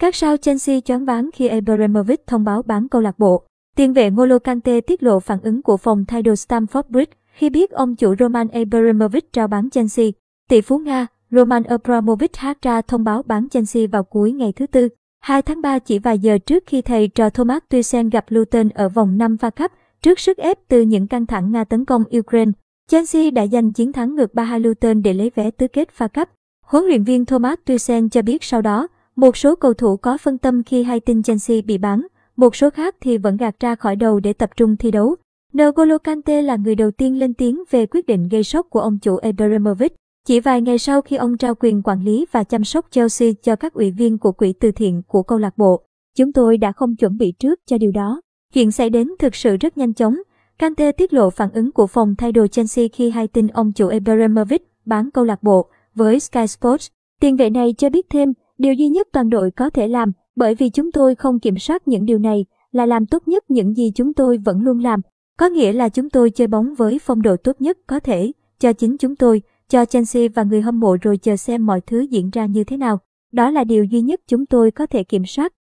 Các sao Chelsea choáng váng khi Abramovich thông báo bán câu lạc bộ. Tiền vệ Ngolo Kante tiết lộ phản ứng của phòng thay đồ Stamford Bridge khi biết ông chủ Roman Abramovich trao bán Chelsea. Tỷ phú Nga Roman Abramovich hát ra thông báo bán Chelsea vào cuối ngày thứ Tư, 2 tháng 3 chỉ vài giờ trước khi thầy trò Thomas Tuchel gặp Luton ở vòng 5 pha Cup. Trước sức ép từ những căng thẳng Nga tấn công Ukraine, Chelsea đã giành chiến thắng ngược 3-2 Luton để lấy vé tứ kết pha Cup. Huấn luyện viên Thomas Tuchel cho biết sau đó, một số cầu thủ có phân tâm khi hay tin Chelsea bị bán, một số khác thì vẫn gạt ra khỏi đầu để tập trung thi đấu. N'Golo Kante là người đầu tiên lên tiếng về quyết định gây sốc của ông chủ Abramovich. Chỉ vài ngày sau khi ông trao quyền quản lý và chăm sóc Chelsea cho các ủy viên của quỹ từ thiện của câu lạc bộ, chúng tôi đã không chuẩn bị trước cho điều đó. Chuyện xảy đến thực sự rất nhanh chóng. Kante tiết lộ phản ứng của phòng thay đồ Chelsea khi hay tin ông chủ Abramovich bán câu lạc bộ với Sky Sports. Tiền vệ này cho biết thêm, điều duy nhất toàn đội có thể làm, bởi vì chúng tôi không kiểm soát những điều này, là làm tốt nhất những gì chúng tôi vẫn luôn làm. Có nghĩa là chúng tôi chơi bóng với phong độ tốt nhất có thể, cho chính chúng tôi, cho Chelsea và người hâm mộ rồi chờ xem mọi thứ diễn ra như thế nào. Đó là điều duy nhất chúng tôi có thể kiểm soát.